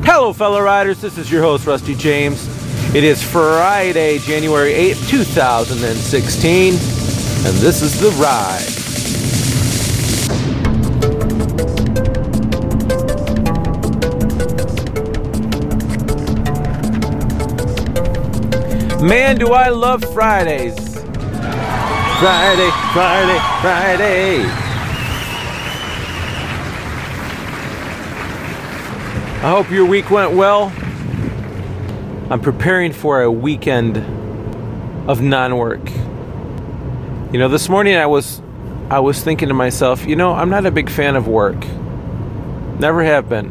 Hello, fellow riders. This is your host, Rusty James. It is Friday, January 8th, 2016, and this is The Ride. Man, do I love Fridays! Friday, Friday, Friday! I hope your week went well. I'm preparing for a weekend of non-work. You know, this morning I was I was thinking to myself, you know, I'm not a big fan of work. Never have been.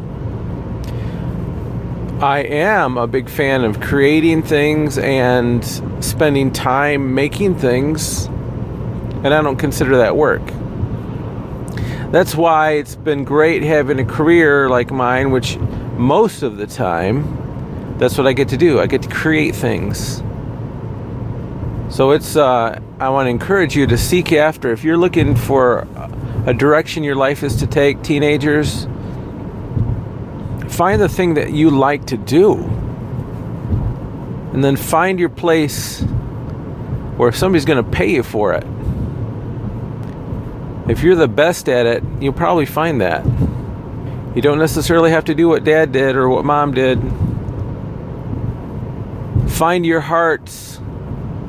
I am a big fan of creating things and spending time making things, and I don't consider that work. That's why it's been great having a career like mine, which most of the time, that's what I get to do. I get to create things. So it's, uh, I want to encourage you to seek after. If you're looking for a direction your life is to take, teenagers, find the thing that you like to do. And then find your place where somebody's going to pay you for it. If you're the best at it, you'll probably find that. You don't necessarily have to do what dad did or what mom did. Find your heart's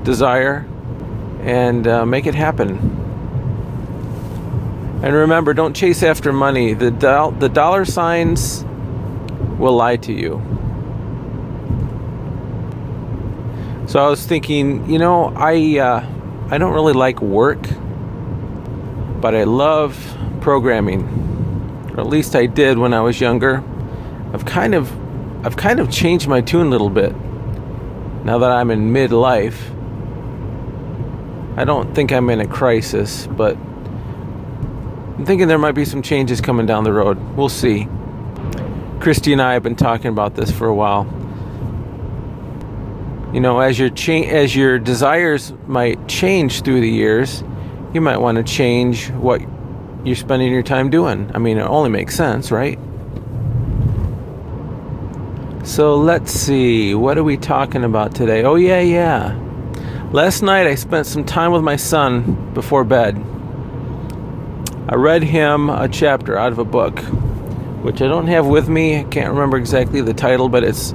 desire and uh, make it happen. And remember, don't chase after money. The, do- the dollar signs will lie to you. So I was thinking, you know, I uh, I don't really like work, but I love programming, or at least I did when I was younger. I've kind of I've kind of changed my tune a little bit now that I'm in midlife. I don't think I'm in a crisis, but I'm thinking there might be some changes coming down the road. We'll see. Christy and I have been talking about this for a while. You know, as your cha- as your desires might change through the years, you might want to change what you're spending your time doing. I mean, it only makes sense, right? So let's see, what are we talking about today? Oh, yeah, yeah. Last night I spent some time with my son before bed. I read him a chapter out of a book, which I don't have with me. I can't remember exactly the title, but it's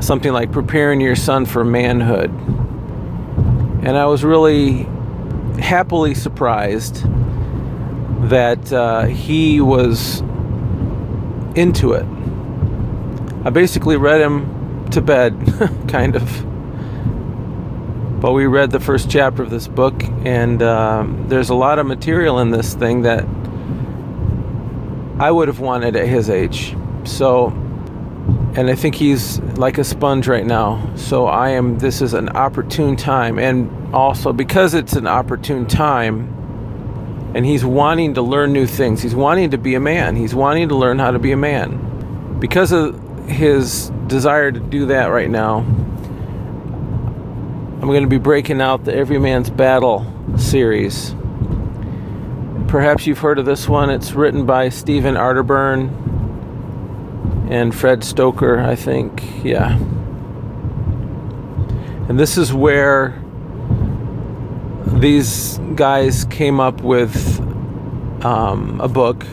something like Preparing Your Son for Manhood. And I was really happily surprised that uh, he was into it. I basically read him to bed, kind of. But we read the first chapter of this book, and um, there's a lot of material in this thing that I would have wanted at his age. So, and I think he's like a sponge right now. So I am. This is an opportune time, and also because it's an opportune time, and he's wanting to learn new things. He's wanting to be a man. He's wanting to learn how to be a man. Because of his desire to do that right now, I'm going to be breaking out the Every Man's Battle series. Perhaps you've heard of this one. It's written by Stephen Arterburn and Fred Stoeker, I think. Yeah. And this is where these guys came up with um, a book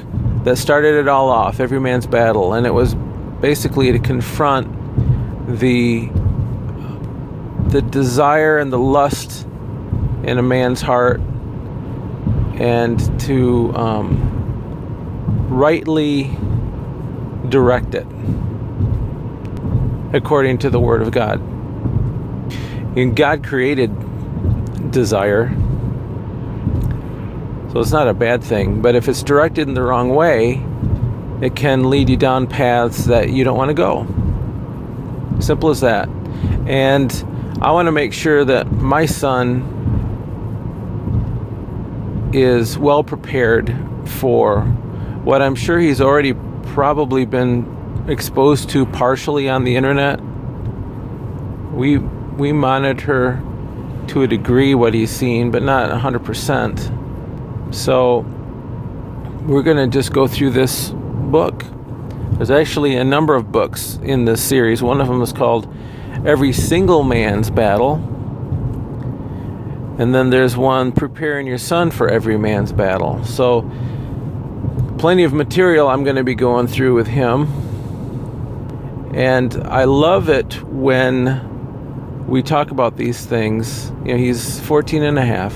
that started it all off Every Man's Battle. And it was basically to confront the the desire and the lust in a man's heart and to um, rightly direct it according to the Word of God. And God created desire, so it's not a bad thing, but if it's directed in the wrong way, it can lead you down paths that you don't want to go. Simple as that. And I want to make sure that my son is well prepared for what I'm sure he's already probably been exposed to partially on the internet. We we monitor to a degree what he's seen, but not 100%. So we're going to just go through this book There's actually a number of books in this series. One of them is called Every Single Man's Battle. And then there's one Preparing Your Son for Every Man's Battle. So, plenty of material I'm going to be going through with him. And I love it when we talk about these things. You know, he's 14 and a half.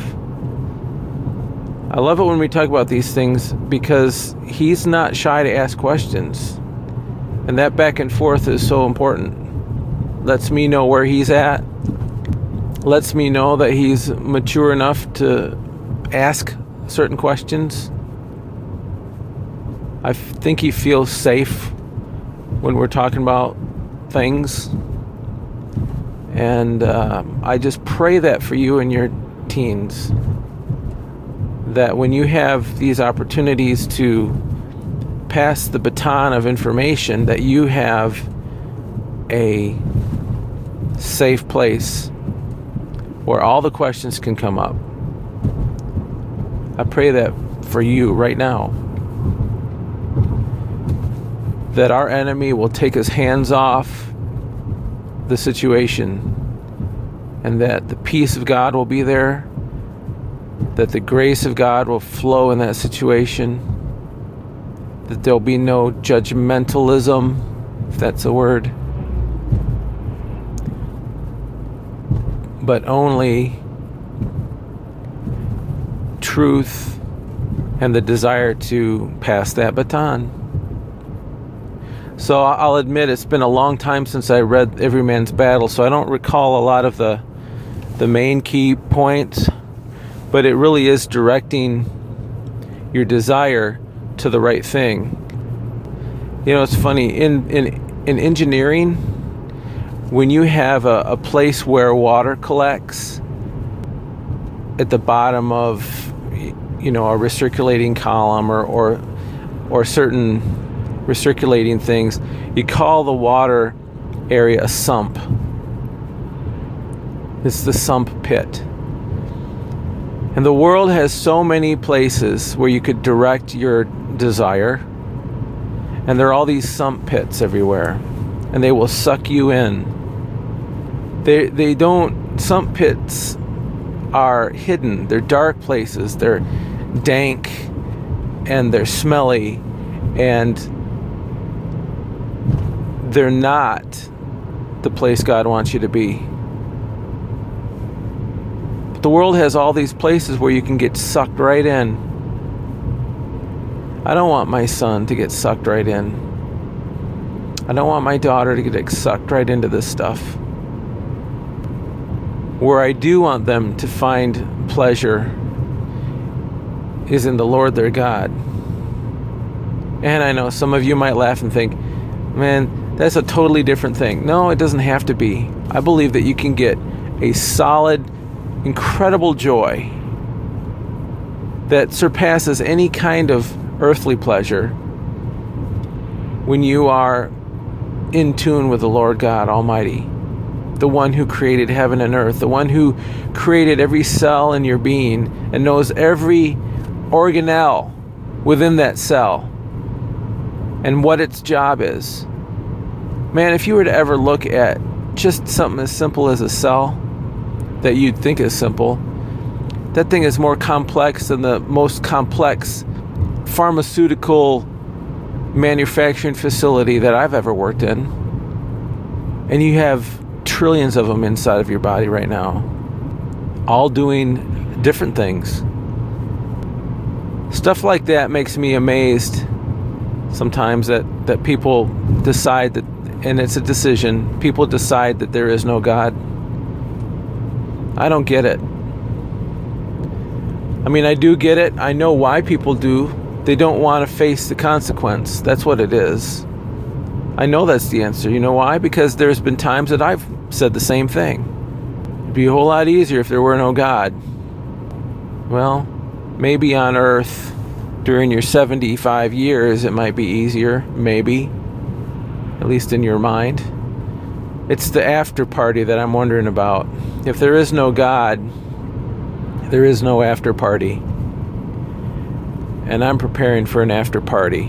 I love it when we talk about these things because he's not shy to ask questions. And that back and forth is so important. Lets me know where he's at, lets me know that he's mature enough to ask certain questions. I think he feels safe when we're talking about things. And uh, I just pray that for you and your teens. That when you have these opportunities to pass the baton of information that you have a safe place where all the questions can come up. I pray that for you right now. That our enemy will take his hands off the situation and that the peace of God will be there, that the grace of God will flow in that situation that there'll be no judgmentalism, if that's a word, but only truth and the desire to pass that baton. So I'll admit it's been a long time since I read Every Man's Battle, so I don't recall a lot of the the main key points, but it really is directing your desire to the right thing. You know, it's funny in in in engineering when you have a, a place where water collects at the bottom of you know a recirculating column or or or certain recirculating things, you call the water area a sump. It's the sump pit. And the world has so many places where you could direct your desire. And there are all these sump pits everywhere. And they will suck you in. They, they don't, sump pits are hidden. They're dark places. They're dank and they're smelly and they're not the place God wants you to be. The world has all these places where you can get sucked right in. I don't want my son to get sucked right in. I don't want my daughter to get sucked right into this stuff. Where I do want them to find pleasure is in the Lord their God. And I know some of you might laugh and think, man, that's a totally different thing. No, it doesn't have to be. I believe that you can get a solid incredible joy that surpasses any kind of earthly pleasure when you are in tune with the Lord God Almighty, the one who created heaven and earth, the one who created every cell in your being and knows every organelle within that cell and what its job is. Man, if you were to ever look at just something as simple as a cell, that you'd think is simple. That thing is more complex than the most complex pharmaceutical manufacturing facility that I've ever worked in. And you have trillions of them inside of your body right now, all doing different things. Stuff like that makes me amazed sometimes that, that people decide that, and it's a decision, people decide that there is no God. I don't get it. I mean, I do get it. I know why people do. They don't want to face the consequence. That's what it is. I know that's the answer. You know why? Because there's been times that I've said the same thing. It'd be a whole lot easier if there were no God. Well, maybe on earth during your 75 years it might be easier, maybe. At least in your mind. It's the after party that I'm wondering about. If there is no God, there is no after party. And I'm preparing for an after party.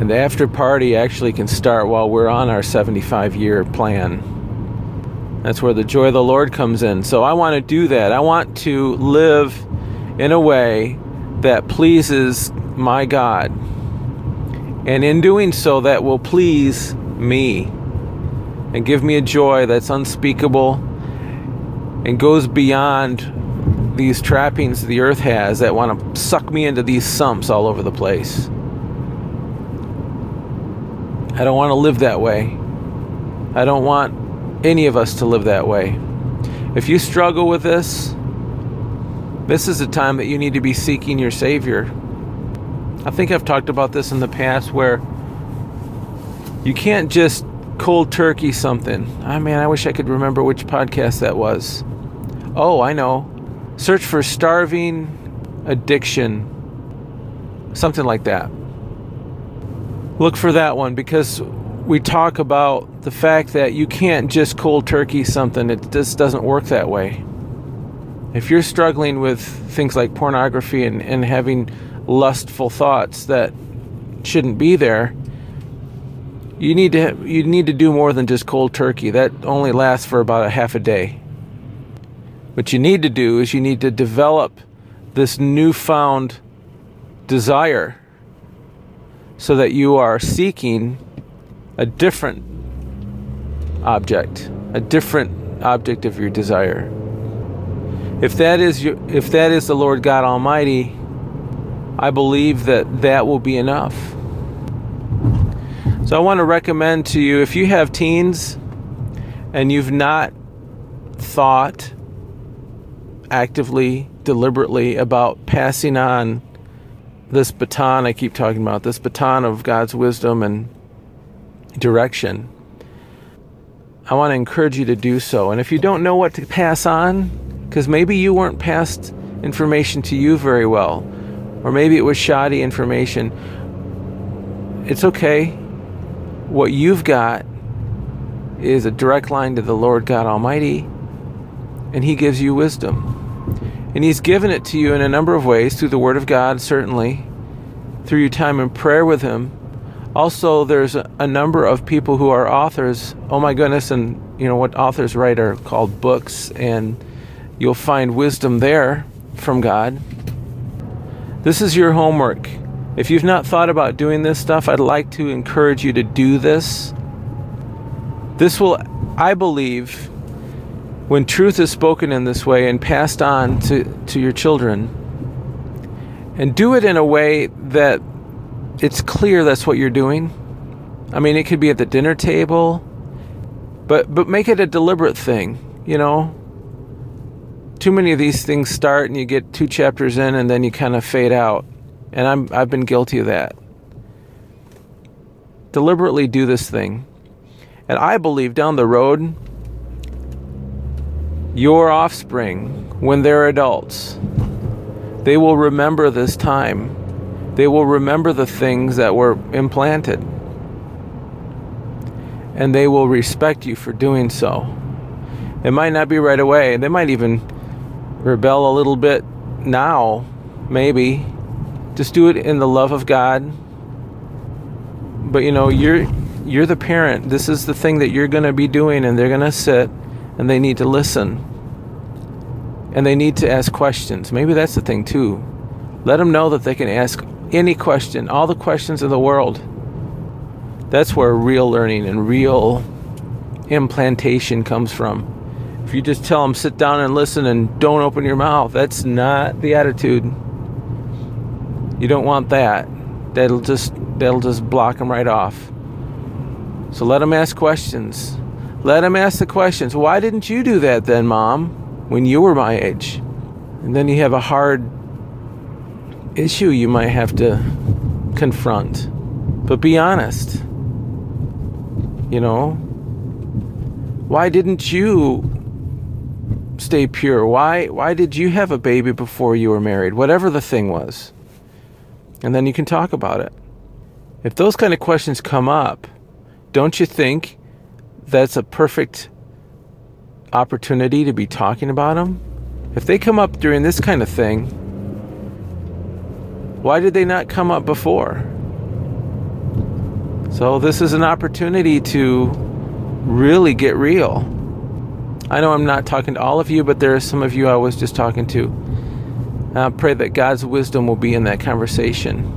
And the after party actually can start while we're on our 75 year plan. That's where the joy of the Lord comes in. So I want to do that. I want to live in a way that pleases my God. And in doing so, that will please me and give me a joy that's unspeakable and goes beyond these trappings the earth has that want to suck me into these sumps all over the place. I don't want to live that way. I don't want any of us to live that way. If you struggle with this, this is a time that you need to be seeking your Savior. I think I've talked about this in the past where you can't just cold turkey something. I oh, man, I wish I could remember which podcast that was. Oh, I know. Search for starving addiction. Something like that. Look for that one because we talk about the fact that you can't just cold turkey something. It just doesn't work that way. If you're struggling with things like pornography and, and having lustful thoughts that shouldn't be there, you need to you need to do more than just cold turkey. That only lasts for about a half a day. What you need to do is you need to develop this newfound desire so that you are seeking a different object, a different object of your desire. If that is your, if that is the Lord God Almighty, I believe that that will be enough. So I want to recommend to you if you have teens and you've not thought actively, deliberately about passing on this baton I keep talking about, this baton of God's wisdom and direction, I want to encourage you to do so. And if you don't know what to pass on, because maybe you weren't passed information to you very well, or maybe it was shoddy information, it's okay what you've got is a direct line to the Lord God Almighty, and He gives you wisdom. And He's given it to you in a number of ways through the Word of God, certainly, through your time in prayer with Him. Also, there's a, number of people who are authors. Oh my goodness, and you know what authors write are called books, and you'll find wisdom there from God. This is your homework. If you've not thought about doing this stuff, I'd like to encourage you to do this. This will, I believe, when truth is spoken in this way and passed on to, to your children, and do it in a way that it's clear that's what you're doing. I mean, it could be at the dinner table, but but make it a deliberate thing, you know? Too many of these things start and you get two chapters in and then you kind of fade out. And I'm, I've been guilty of that. Deliberately do this thing. And I believe down the road, your offspring, when they're adults, they will remember this time. They will remember the things that were implanted. And they will respect you for doing so. It might not be right away. They might even rebel a little bit now, maybe, just do it in the love of God. But you know, you're you're the parent. This is the thing that you're going to be doing and they're going to sit and they need to listen. And they need to ask questions. Maybe that's the thing too. Let them know that they can ask any question, all the questions in the world. That's where real learning and real implantation comes from. If you just tell them sit down and listen and don't open your mouth, that's not the attitude. You don't want that. That'll just that'll just block them right off. So let them ask questions. Let them ask the questions. Why didn't you do that then, mom, when you were my age? And then you have a hard issue you might have to confront. But be honest. You know, why didn't you stay pure? Why why did you have a baby before you were married? Whatever the thing was and then you can talk about it. If those kind of questions come up, don't you think that's a perfect opportunity to be talking about them? If they come up during this kind of thing, why did they not come up before? So, this is an opportunity to really get real. I know I'm not talking to all of you, but there are some of you I was just talking to. I pray that God's wisdom will be in that conversation.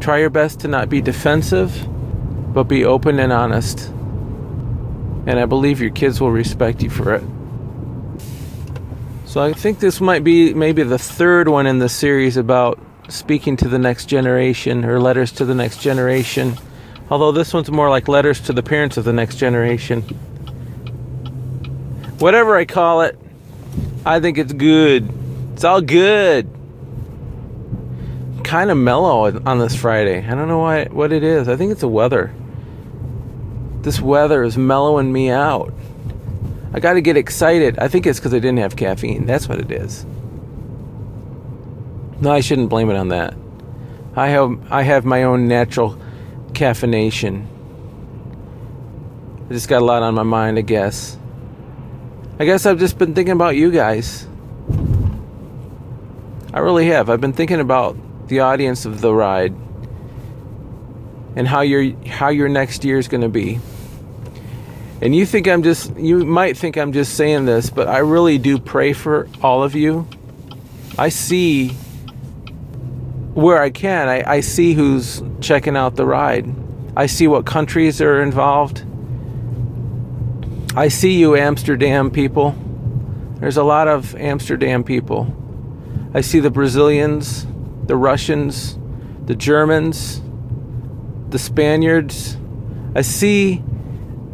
Try your best to not be defensive, but be open and honest. And I believe your kids will respect you for it. So I think this might be maybe the third one in the series about speaking to the next generation or letters to the next generation. Although this one's more like letters to the parents of the next generation. Whatever I call it, I think it's good. It's all good kind of mellow on this Friday. I don't know why what it is. I think it's the weather. This weather is mellowing me out. I got to get excited. I think it's because I didn't have caffeine. That's what it is. No, I shouldn't blame it on that. I have I have my own natural caffeination. I just got a lot on my mind, I guess. I guess I've just been thinking about you guys. I really have. I've been thinking about the audience of the ride and how your how your next year is going to be. And you think I'm just you might think I'm just saying this, but I really do pray for all of you. I see where I can. I, I see who's checking out the ride. I see what countries are involved. I see you Amsterdam people. There's a lot of Amsterdam people. I see the Brazilians, the Russians, the Germans, the Spaniards. I see,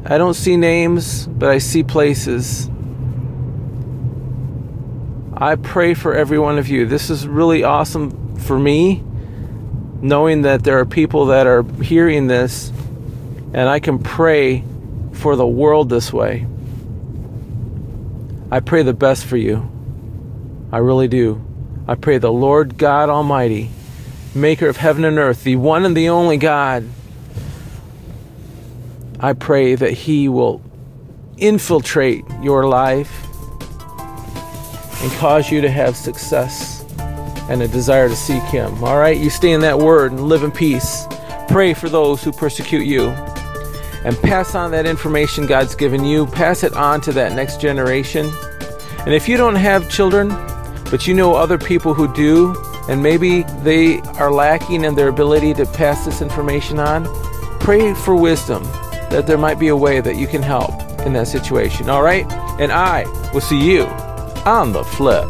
I don't see names, but I see places. I pray for every one of you. This is really awesome for me, knowing that there are people that are hearing this, and I can pray for the world this way. I pray the best for you. I really do. I pray the Lord God Almighty, maker of heaven and earth, the one and the only God, I pray that He will infiltrate your life and cause you to have success and a desire to seek Him. All right? You stay in that word and live in peace. Pray for those who persecute you and pass on that information God's given you. Pass it on to that next generation. And if you don't have children, but you know other people who do, and maybe they are lacking in their ability to pass this information on, pray for wisdom that there might be a way that you can help in that situation. All right? And I will see you on the flip.